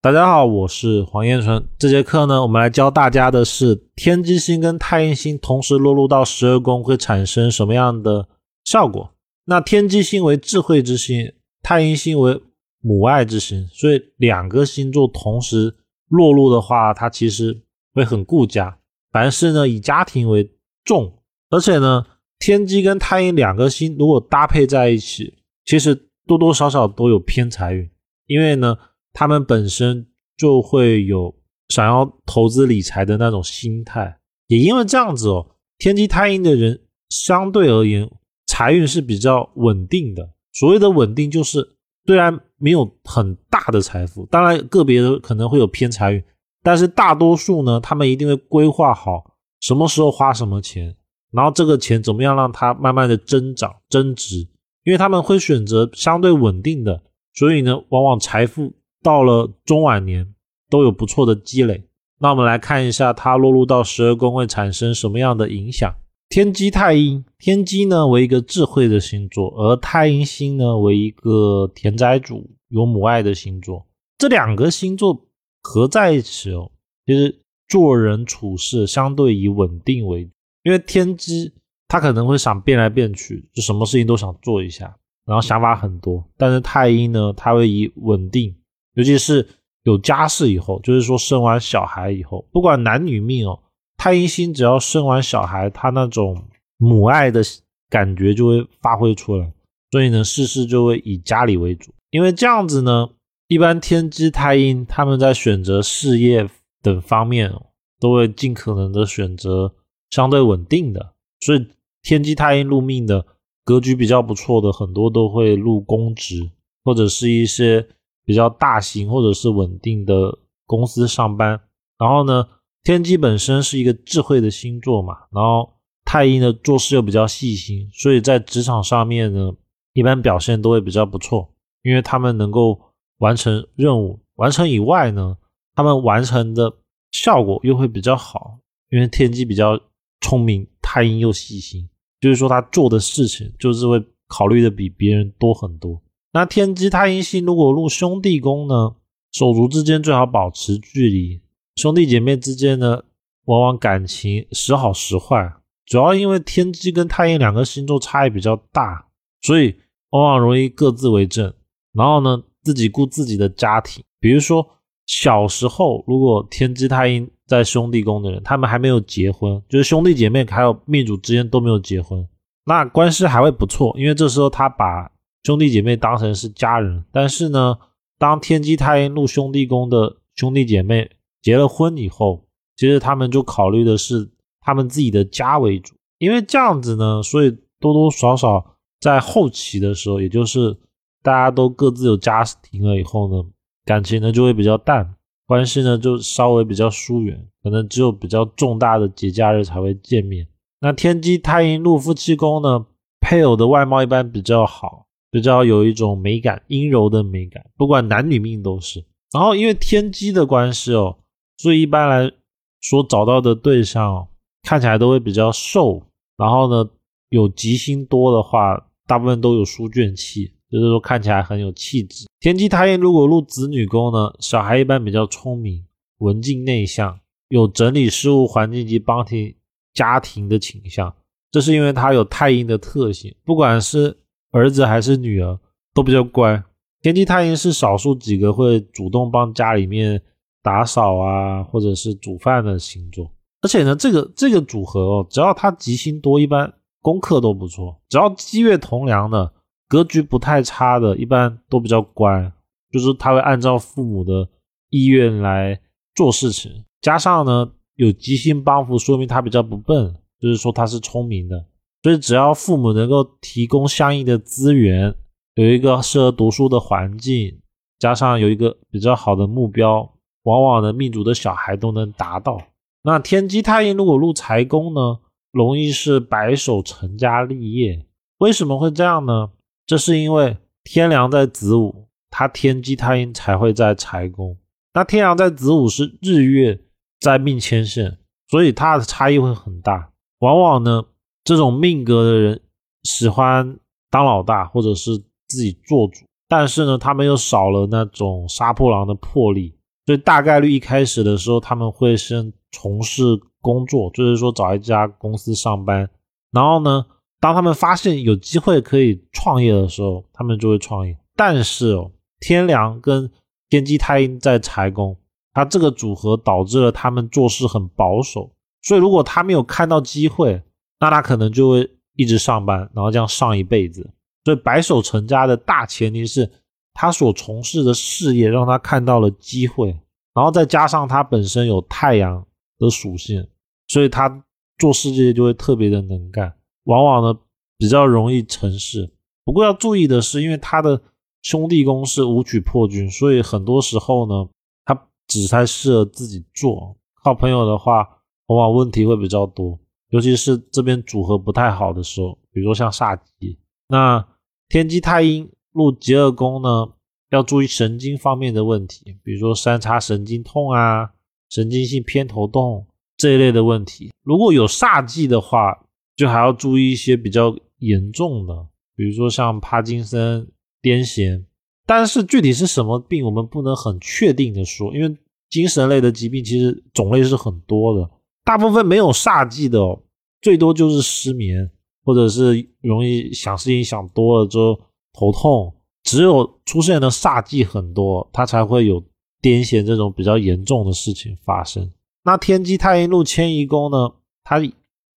大家好，我是黄彦纯。这节课呢，我们来教大家的是天机星跟太阴星同时落入到十二宫会产生什么样的效果。那天机星为智慧之星，太阴星为母爱之星，所以两个星座同时落入的话，它其实会很顾家，凡事呢以家庭为重。而且呢，天机跟太阴两个星如果搭配在一起，其实多多少少都有偏财运，因为呢。他们本身就会有想要投资理财的那种心态，也因为这样子哦，天机太阴的人相对而言财运是比较稳定的。所谓的稳定，就是虽然没有很大的财富，当然个别的可能会有偏财运，但是大多数呢，他们一定会规划好什么时候花什么钱，然后这个钱怎么样让它慢慢的增长增值，因为他们会选择相对稳定的，所以呢，往往财富。到了中晚年都有不错的积累。那我们来看一下它落入到十二宫会产生什么样的影响。天机太阴，天机呢为一个智慧的星座，而太阴星呢为一个田宅主有母爱的星座。这两个星座合在一起哦，其实做人处事相对以稳定为主。因为天机他可能会想变来变去，就什么事情都想做一下，然后想法很多。但是太阴呢，他会以稳定。尤其是有家室以后，就是说生完小孩以后，不管男女命哦，太阴星只要生完小孩，他那种母爱的感觉就会发挥出来，所以呢，事事就会以家里为主。因为这样子呢，一般天机太阴他们在选择事业等方面哦，都会尽可能的选择相对稳定的。所以天机太阴入命的格局比较不错的，很多都会入公职或者是一些。比较大型或者是稳定的公司上班，然后呢，天机本身是一个智慧的星座嘛，然后太阴呢做事又比较细心，所以在职场上面呢，一般表现都会比较不错，因为他们能够完成任务，完成以外呢，他们完成的效果又会比较好，因为天机比较聪明，太阴又细心，就是说他做的事情就是会考虑的比别人多很多。那天机太阴星如果入兄弟宫呢，手足之间最好保持距离。兄弟姐妹之间呢，往往感情时好时坏，主要因为天机跟太阴两个星座差异比较大，所以往往容易各自为政。然后呢，自己顾自己的家庭。比如说小时候，如果天机太阴在兄弟宫的人，他们还没有结婚，就是兄弟姐妹还有命主之间都没有结婚，那关系还会不错，因为这时候他把。兄弟姐妹当成是家人，但是呢，当天机太阴入兄弟宫的兄弟姐妹结了婚以后，其实他们就考虑的是他们自己的家为主，因为这样子呢，所以多多少少在后期的时候，也就是大家都各自有家庭了以后呢，感情呢就会比较淡，关系呢就稍微比较疏远，可能只有比较重大的节假日才会见面。那天机太阴入夫妻宫呢，配偶的外貌一般比较好。比较有一种美感，阴柔的美感，不管男女命都是。然后因为天机的关系哦，所以一般来说找到的对象看起来都会比较瘦。然后呢，有吉星多的话，大部分都有书卷气，就是说看起来很有气质。天机太阴如果入子女宫呢，小孩一般比较聪明、文静内向，有整理事务环境及帮庭家庭的倾向。这是因为他有太阴的特性，不管是。儿子还是女儿都比较乖。天机太阴是少数几个会主动帮家里面打扫啊，或者是煮饭的星座。而且呢，这个这个组合哦，只要他吉星多，一般功课都不错。只要积月同梁的，格局不太差的，一般都比较乖。就是他会按照父母的意愿来做事情。加上呢，有吉星帮扶，说明他比较不笨，就是说他是聪明的。所以，只要父母能够提供相应的资源，有一个适合读书的环境，加上有一个比较好的目标，往往呢命主的小孩都能达到。那天机太阴如果入财宫呢，容易是白手成家立业。为什么会这样呢？这是因为天梁在子午，他天机太阴才会在财宫。那天梁在子午是日月在命牵线，所以它的差异会很大，往往呢。这种命格的人喜欢当老大，或者是自己做主，但是呢，他们又少了那种杀破狼的魄力，所以大概率一开始的时候他们会先从事工作，就是说找一家公司上班，然后呢，当他们发现有机会可以创业的时候，他们就会创业。但是哦，天良跟天机太阴在财宫，他这个组合导致了他们做事很保守，所以如果他没有看到机会，那他可能就会一直上班，然后这样上一辈子。所以白手成家的大前提是他所从事的事业让他看到了机会，然后再加上他本身有太阳的属性，所以他做事业就会特别的能干，往往呢比较容易成事。不过要注意的是，因为他的兄弟宫是武曲破军，所以很多时候呢，他只太适合自己做，靠朋友的话，往往问题会比较多。尤其是这边组合不太好的时候，比如说像煞机，那天机太阴入极二宫呢，要注意神经方面的问题，比如说三叉神经痛啊、神经性偏头痛这一类的问题。如果有煞忌的话，就还要注意一些比较严重的，比如说像帕金森、癫痫。但是具体是什么病，我们不能很确定的说，因为精神类的疾病其实种类是很多的。大部分没有煞忌的，哦最多就是失眠，或者是容易想事情想多了之后头痛。只有出现的煞忌很多，它才会有癫痫这种比较严重的事情发生。那天机太阴入迁移宫呢？它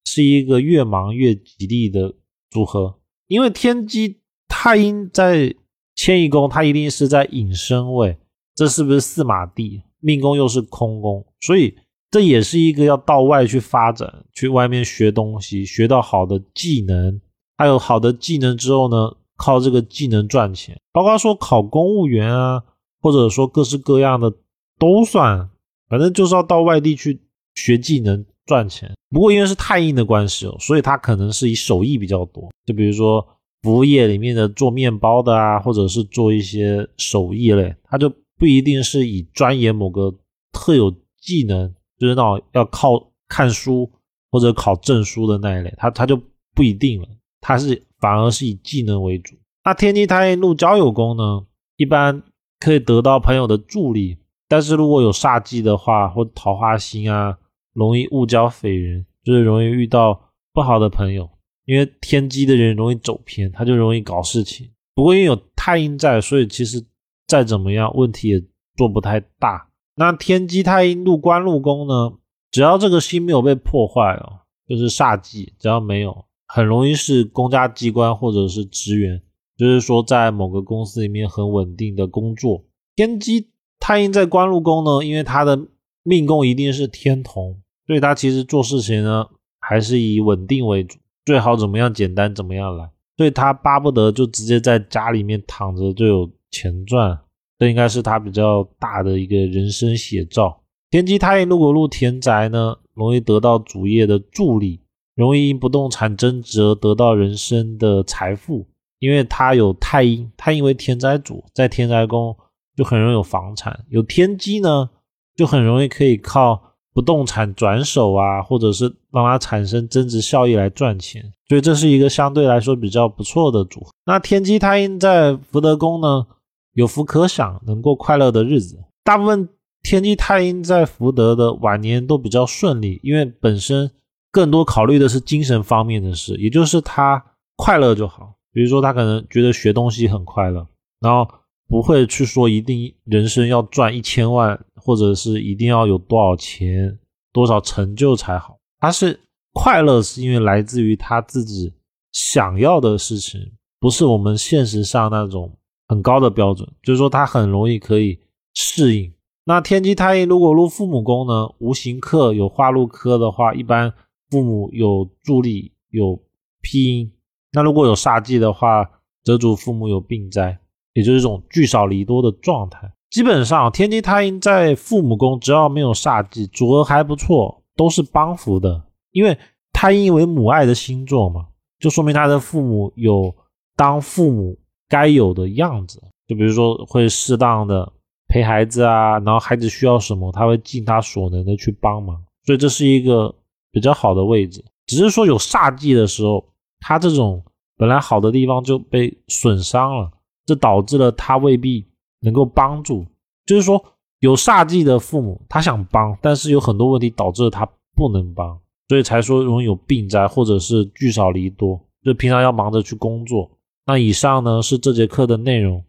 是一个越忙越吉利的组合，因为天机太阴在迁移宫，它一定是在隐身位，这是不是四马地？命宫又是空宫，所以。这也是一个要到外去发展，去外面学东西，学到好的技能，还有好的技能之后呢，靠这个技能赚钱。包括说考公务员啊，或者说各式各样的都算，反正就是要到外地去学技能赚钱。不过因为是太硬的关系哦，所以他可能是以手艺比较多。就比如说服务业里面的做面包的啊，或者是做一些手艺类，他就不一定是以钻研某个特有技能。就是那种要靠看书或者考证书的那一类，他他就不一定了，他是反而是以技能为主。那天机太阴路交友宫呢，一般可以得到朋友的助力，但是如果有煞忌的话，或桃花星啊，容易误交匪人，就是容易遇到不好的朋友。因为天机的人容易走偏，他就容易搞事情。不过因为有太阴在，所以其实再怎么样，问题也做不太大。那天机太阴入官禄宫呢？只要这个星没有被破坏哦，就是煞忌，只要没有，很容易是公家机关或者是职员，就是说在某个公司里面很稳定的工作。天机太阴在官禄宫呢，因为他的命宫一定是天同，所以他其实做事情呢还是以稳定为主，最好怎么样简单怎么样来，所以他巴不得就直接在家里面躺着就有钱赚。这应该是他比较大的一个人生写照。天机太阴如果入田宅呢，容易得到主业的助力，容易因不动产增值而得到人生的财富。因为他有太阴，太阴为田宅主，在田宅宫就很容易有房产。有天机呢，就很容易可以靠不动产转手啊，或者是让它产生增值效益来赚钱。所以这是一个相对来说比较不错的组合。那天机太阴在福德宫呢？有福可享，能过快乐的日子。大部分天机太阴在福德的晚年都比较顺利，因为本身更多考虑的是精神方面的事，也就是他快乐就好。比如说，他可能觉得学东西很快乐，然后不会去说一定人生要赚一千万，或者是一定要有多少钱、多少成就才好。他是快乐，是因为来自于他自己想要的事情，不是我们现实上那种。很高的标准，就是说他很容易可以适应。那天机太阴如果入父母宫呢？无形克有化禄科的话，一般父母有助力有庇荫。那如果有煞忌的话，则主父母有病灾，也就是一种聚少离多的状态。基本上天机太阴在父母宫，只要没有煞忌，组合还不错，都是帮扶的。因为太阴为母爱的星座嘛，就说明他的父母有当父母。该有的样子，就比如说会适当的陪孩子啊，然后孩子需要什么，他会尽他所能的去帮忙，所以这是一个比较好的位置，只是说有煞忌的时候，他这种本来好的地方就被损伤了，这导致了他未必能够帮助，就是说有煞忌的父母他想帮，但是有很多问题导致了他不能帮，所以才说容易有病灾或者是聚少离多，就平常要忙着去工作。那以上呢是这节课的内容。